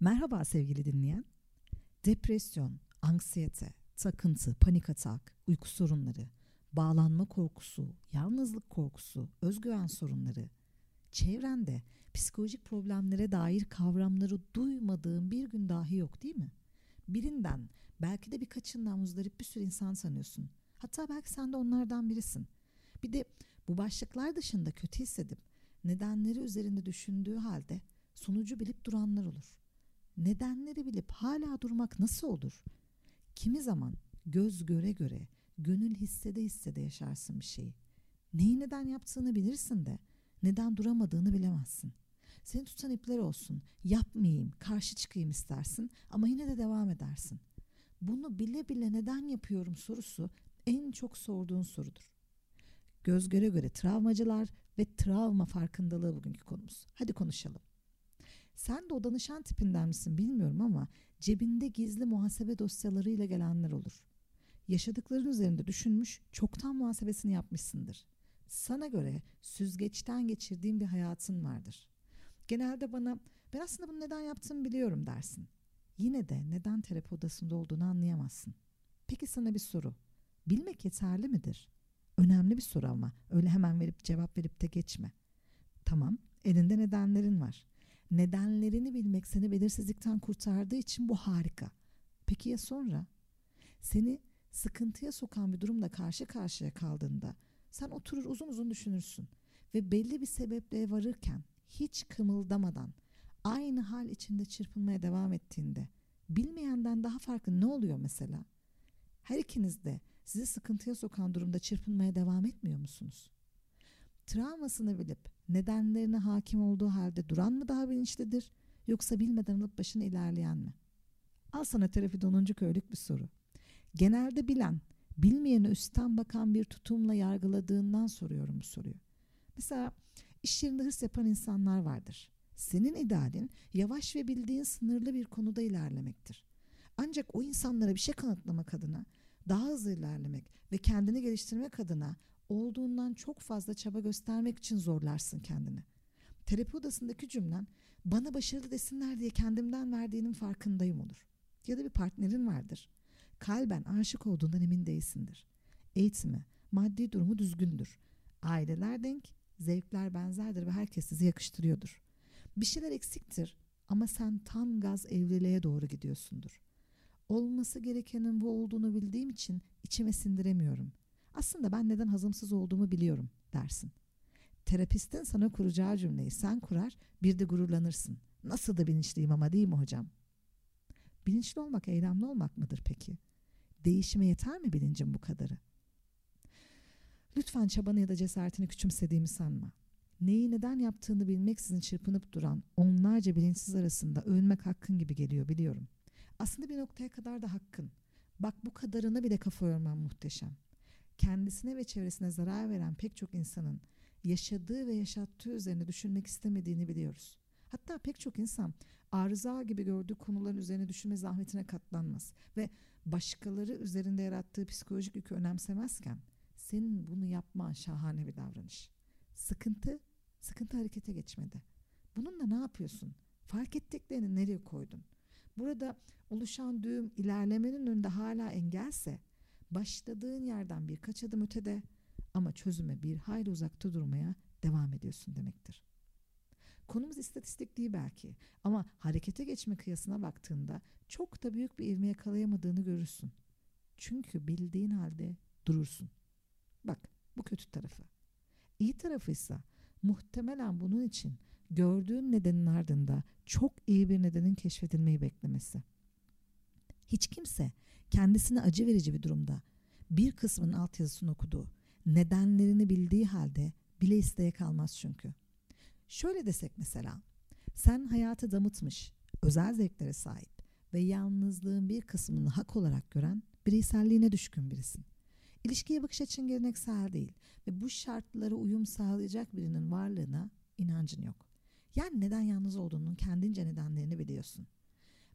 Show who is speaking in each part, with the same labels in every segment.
Speaker 1: Merhaba sevgili dinleyen. Depresyon, anksiyete, takıntı, panik atak, uyku sorunları, bağlanma korkusu, yalnızlık korkusu, özgüven sorunları, çevrende psikolojik problemlere dair kavramları duymadığın bir gün dahi yok değil mi? Birinden, belki de birkaçından muzdarip bir sürü insan sanıyorsun. Hatta belki sen de onlardan birisin. Bir de bu başlıklar dışında kötü hissedip nedenleri üzerinde düşündüğü halde sonucu bilip duranlar olur. Nedenleri bilip hala durmak nasıl olur? Kimi zaman göz göre göre, gönül hissede hissede yaşarsın bir şeyi. Neyi neden yaptığını bilirsin de neden duramadığını bilemezsin. Seni tutan ipler olsun, yapmayayım, karşı çıkayım istersin ama yine de devam edersin. Bunu bile bile neden yapıyorum sorusu en çok sorduğun sorudur. Göz göre göre travmacılar ve travma farkındalığı bugünkü konumuz. Hadi konuşalım. Sen de o danışan tipinden misin bilmiyorum ama cebinde gizli muhasebe dosyalarıyla gelenler olur. Yaşadıkların üzerinde düşünmüş, çoktan muhasebesini yapmışsındır. Sana göre süzgeçten geçirdiğin bir hayatın vardır. Genelde bana ben aslında bunu neden yaptığımı biliyorum dersin. Yine de neden terapi odasında olduğunu anlayamazsın. Peki sana bir soru. Bilmek yeterli midir? Önemli bir soru ama öyle hemen verip cevap verip de geçme. Tamam, elinde nedenlerin var. Nedenlerini bilmek seni belirsizlikten kurtardığı için bu harika. Peki ya sonra? Seni sıkıntıya sokan bir durumla karşı karşıya kaldığında sen oturur uzun uzun düşünürsün ve belli bir sebeple varırken hiç kımıldamadan aynı hal içinde çırpınmaya devam ettiğinde bilmeyenden daha farklı ne oluyor mesela? Her ikiniz de sizi sıkıntıya sokan durumda çırpınmaya devam etmiyor musunuz? Travmasını bilip nedenlerine hakim olduğu halde duran mı daha bilinçlidir yoksa bilmeden alıp başını ilerleyen mi? Al sana terapide 10. köylük bir soru. Genelde bilen, bilmeyeni üstten bakan bir tutumla yargıladığından soruyorum bu soruyu. Mesela iş yerinde hırs yapan insanlar vardır. Senin idealin yavaş ve bildiğin sınırlı bir konuda ilerlemektir. Ancak o insanlara bir şey kanıtlamak adına daha hızlı ilerlemek ve kendini geliştirmek adına olduğundan çok fazla çaba göstermek için zorlarsın kendini. Terapi odasındaki cümlen bana başarılı desinler diye kendimden verdiğinin farkındayım olur. Ya da bir partnerin vardır. Kalben aşık olduğundan emin değilsindir. Eğitimi, maddi durumu düzgündür. Aileler denk, zevkler benzerdir ve herkes sizi yakıştırıyordur. Bir şeyler eksiktir ama sen tam gaz evliliğe doğru gidiyorsundur. Olması gerekenin bu olduğunu bildiğim için içime sindiremiyorum. Aslında ben neden hazımsız olduğumu biliyorum dersin. Terapistin sana kuracağı cümleyi sen kurar bir de gururlanırsın. Nasıl da bilinçliyim ama değil mi hocam? Bilinçli olmak eylemli olmak mıdır peki? Değişime yeter mi bilincin bu kadarı? Lütfen çabanı ya da cesaretini küçümsediğimi sanma. Neyi neden yaptığını bilmeksizin çırpınıp duran onlarca bilinçsiz arasında ölmek hakkın gibi geliyor biliyorum. Aslında bir noktaya kadar da hakkın. Bak bu kadarına bile kafa yorman muhteşem. Kendisine ve çevresine zarar veren pek çok insanın yaşadığı ve yaşattığı üzerine düşünmek istemediğini biliyoruz. Hatta pek çok insan arıza gibi gördüğü konuların üzerine düşünme zahmetine katlanmaz ve başkaları üzerinde yarattığı psikolojik yükü önemsemezken senin bunu yapman şahane bir davranış. Sıkıntı, sıkıntı harekete geçmedi. Bununla ne yapıyorsun? Fark ettiklerini nereye koydun? Burada oluşan düğüm ilerlemenin önünde hala engelse başladığın yerden birkaç adım ötede ama çözüme bir hayli uzakta durmaya devam ediyorsun demektir. Konumuz istatistik değil belki ama harekete geçme kıyasına baktığında çok da büyük bir ivme yakalayamadığını görürsün. Çünkü bildiğin halde durursun. Bak bu kötü tarafı. İyi tarafı ise muhtemelen bunun için gördüğün nedenin ardında çok iyi bir nedenin keşfedilmeyi beklemesi. Hiç kimse kendisine acı verici bir durumda bir kısmının altyazısını okuduğu, nedenlerini bildiği halde bile isteye kalmaz çünkü. Şöyle desek mesela, sen hayatı damıtmış, özel zevklere sahip ve yalnızlığın bir kısmını hak olarak gören bireyselliğine düşkün birisin. İlişkiye bakış açın geleneksel değil ve bu şartlara uyum sağlayacak birinin varlığına inancın yok. Yani neden yalnız olduğunun kendince nedenlerini biliyorsun.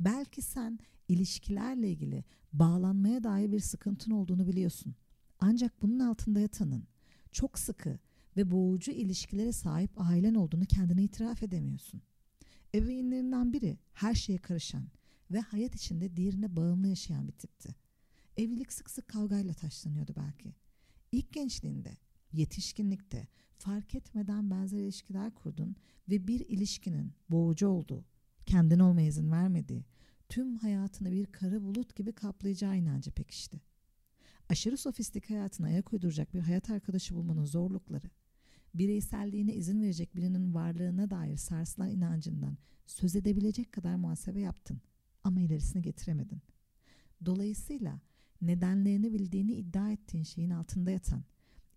Speaker 1: Belki sen ilişkilerle ilgili bağlanmaya dair bir sıkıntın olduğunu biliyorsun. Ancak bunun altında yatanın çok sıkı ve boğucu ilişkilere sahip ailen olduğunu kendine itiraf edemiyorsun. Ebeveynlerinden biri her şeye karışan ve hayat içinde diğerine bağımlı yaşayan bir tipti. Evlilik sık sık kavgayla taşlanıyordu belki. İlk gençliğinde, yetişkinlikte fark etmeden benzer ilişkiler kurdun ve bir ilişkinin boğucu olduğu, kendin olmaya izin vermediği, tüm hayatını bir kara bulut gibi kaplayacağı inancı pekişti. Aşırı sofistik hayatına ayak uyduracak bir hayat arkadaşı bulmanın zorlukları, bireyselliğine izin verecek birinin varlığına dair sarsılan inancından söz edebilecek kadar muhasebe yaptın ama ilerisini getiremedin. Dolayısıyla nedenlerini bildiğini iddia ettiğin şeyin altında yatan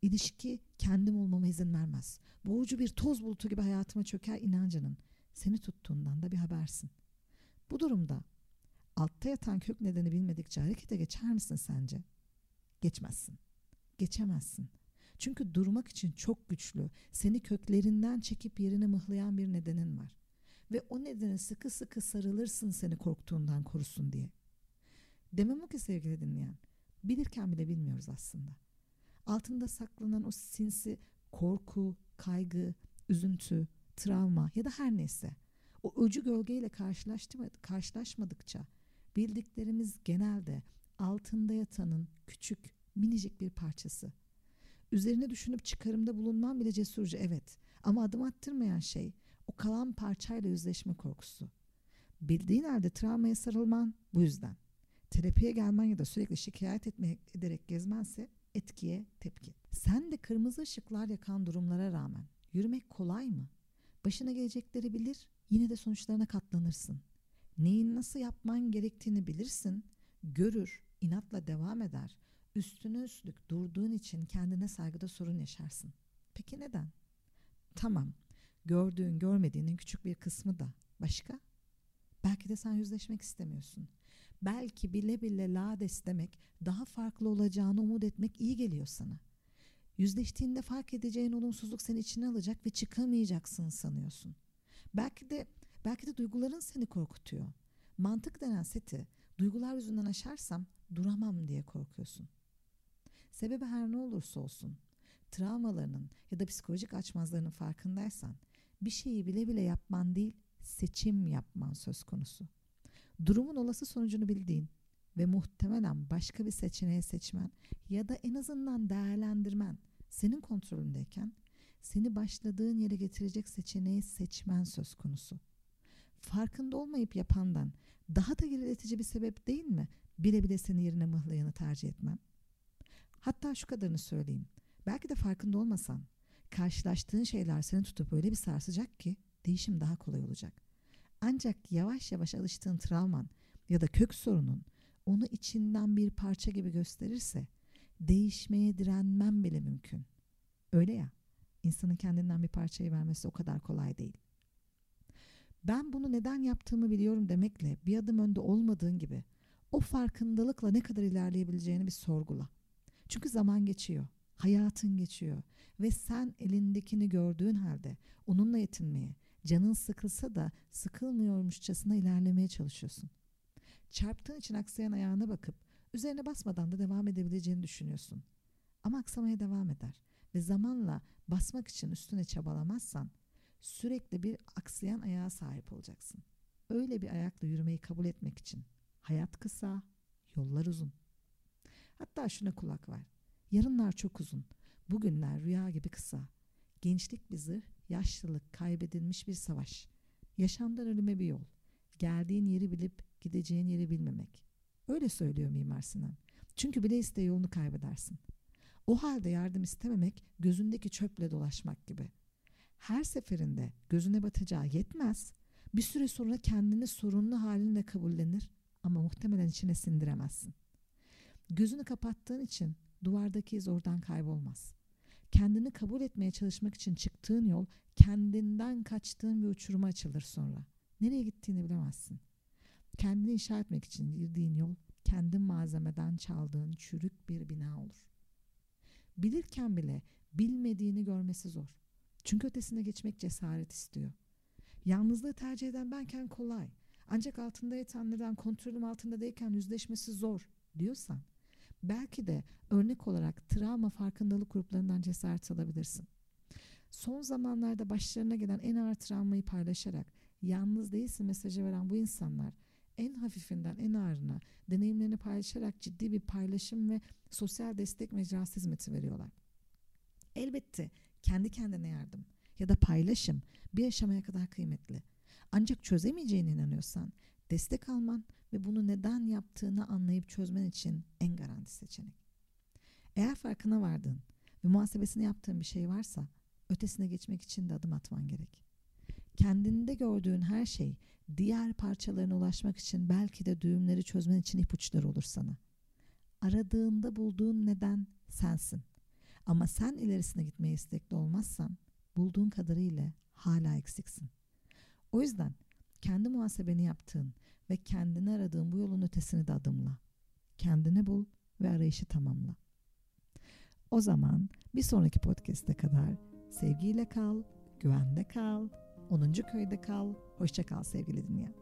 Speaker 1: ilişki kendim olmama izin vermez. Boğucu bir toz bulutu gibi hayatıma çöker inancının seni tuttuğundan da bir habersin. Bu durumda altta yatan kök nedeni bilmedikçe harekete geçer misin sence? Geçmezsin. Geçemezsin. Çünkü durmak için çok güçlü, seni köklerinden çekip yerine mıhlayan bir nedenin var. Ve o nedene sıkı sıkı sarılırsın seni korktuğundan korusun diye. Demem o ki sevgili dinleyen, bilirken bile bilmiyoruz aslında. Altında saklanan o sinsi korku, kaygı, üzüntü, travma ya da her neyse o öcü gölgeyle karşılaşmadıkça bildiklerimiz genelde altında yatanın küçük minicik bir parçası. Üzerine düşünüp çıkarımda bulunmam bile cesurca evet ama adım attırmayan şey o kalan parçayla yüzleşme korkusu. Bildiğin halde travmaya sarılman bu yüzden. Terapiye gelmen ya da sürekli şikayet etmeye, ederek gezmense etkiye tepki. Sen de kırmızı ışıklar yakan durumlara rağmen yürümek kolay mı? Başına gelecekleri bilir, yine de sonuçlarına katlanırsın. Neyin nasıl yapman gerektiğini bilirsin, görür, inatla devam eder. Üstüne üstlük durduğun için kendine saygıda sorun yaşarsın. Peki neden? Tamam, gördüğün görmediğinin küçük bir kısmı da. Başka? Belki de sen yüzleşmek istemiyorsun. Belki bile bile lades demek daha farklı olacağını umut etmek iyi geliyor sana. Yüzleştiğinde fark edeceğin olumsuzluk seni içine alacak ve çıkamayacaksın sanıyorsun. Belki de belki de duyguların seni korkutuyor. Mantık denen seti duygular yüzünden aşarsam duramam diye korkuyorsun. Sebebi her ne olursa olsun travmalarının ya da psikolojik açmazlarının farkındaysan bir şeyi bile bile yapman değil seçim yapman söz konusu. Durumun olası sonucunu bildiğin ve muhtemelen başka bir seçeneği seçmen ya da en azından değerlendirmen senin kontrolündeyken seni başladığın yere getirecek seçeneği seçmen söz konusu. Farkında olmayıp yapandan daha da geriletici bir sebep değil mi bile bile seni yerine mıhlayanı tercih etmen? Hatta şu kadarını söyleyeyim. Belki de farkında olmasan karşılaştığın şeyler seni tutup öyle bir sarsacak ki değişim daha kolay olacak. Ancak yavaş yavaş alıştığın travman ya da kök sorunun onu içinden bir parça gibi gösterirse değişmeye direnmem bile mümkün. Öyle ya, insanın kendinden bir parçayı vermesi o kadar kolay değil. Ben bunu neden yaptığımı biliyorum demekle bir adım önde olmadığın gibi o farkındalıkla ne kadar ilerleyebileceğini bir sorgula. Çünkü zaman geçiyor, hayatın geçiyor ve sen elindekini gördüğün halde onunla yetinmeye, canın sıkılsa da sıkılmıyormuşçasına ilerlemeye çalışıyorsun. Çarptığın için aksayan ayağına bakıp üzerine basmadan da devam edebileceğini düşünüyorsun. Ama aksamaya devam eder ve zamanla basmak için üstüne çabalamazsan sürekli bir aksayan ayağa sahip olacaksın. Öyle bir ayakla yürümeyi kabul etmek için hayat kısa, yollar uzun. Hatta şuna kulak ver. Yarınlar çok uzun. Bugünler rüya gibi kısa. Gençlik bir zırh, yaşlılık kaybedilmiş bir savaş. Yaşamdan ölüme bir yol. Geldiğin yeri bilip gideceğin yeri bilmemek. Öyle söylüyor Mimar Sinan. Çünkü bile iste yolunu kaybedersin. O halde yardım istememek gözündeki çöple dolaşmak gibi. Her seferinde gözüne batacağı yetmez. Bir süre sonra kendini sorunlu halinle kabullenir ama muhtemelen içine sindiremezsin. Gözünü kapattığın için duvardaki iz oradan kaybolmaz. Kendini kabul etmeye çalışmak için çıktığın yol kendinden kaçtığın bir uçuruma açılır sonra. Nereye gittiğini bilemezsin. Kendini inşa etmek için girdiğin yol kendi malzemeden çaldığın çürük bir bina olur. Bilirken bile bilmediğini görmesi zor. Çünkü ötesine geçmek cesaret istiyor. Yalnızlığı tercih eden benken kolay. Ancak altında yatan neden kontrolüm altında değilken yüzleşmesi zor diyorsan belki de örnek olarak travma farkındalık gruplarından cesaret alabilirsin. Son zamanlarda başlarına gelen en ağır travmayı paylaşarak yalnız değilsin mesajı veren bu insanlar en hafifinden en ağırına deneyimlerini paylaşarak ciddi bir paylaşım ve sosyal destek mecrası hizmeti veriyorlar. Elbette kendi kendine yardım ya da paylaşım bir aşamaya kadar kıymetli. Ancak çözemeyeceğine inanıyorsan destek alman ve bunu neden yaptığını anlayıp çözmen için en garanti seçenek. Eğer farkına vardın ve muhasebesini yaptığın bir şey varsa ötesine geçmek için de adım atman gerek. Kendinde gördüğün her şey diğer parçalarına ulaşmak için belki de düğümleri çözmen için ipuçları olur sana. Aradığında bulduğun neden sensin. Ama sen ilerisine gitmeye istekli olmazsan bulduğun kadarıyla hala eksiksin. O yüzden kendi muhasebeni yaptığın ve kendini aradığın bu yolun ötesini de adımla. Kendini bul ve arayışı tamamla. O zaman bir sonraki podcast'e kadar sevgiyle kal, güvende kal, 10. köyde kal. Hoşça kal sevgili dinleyen.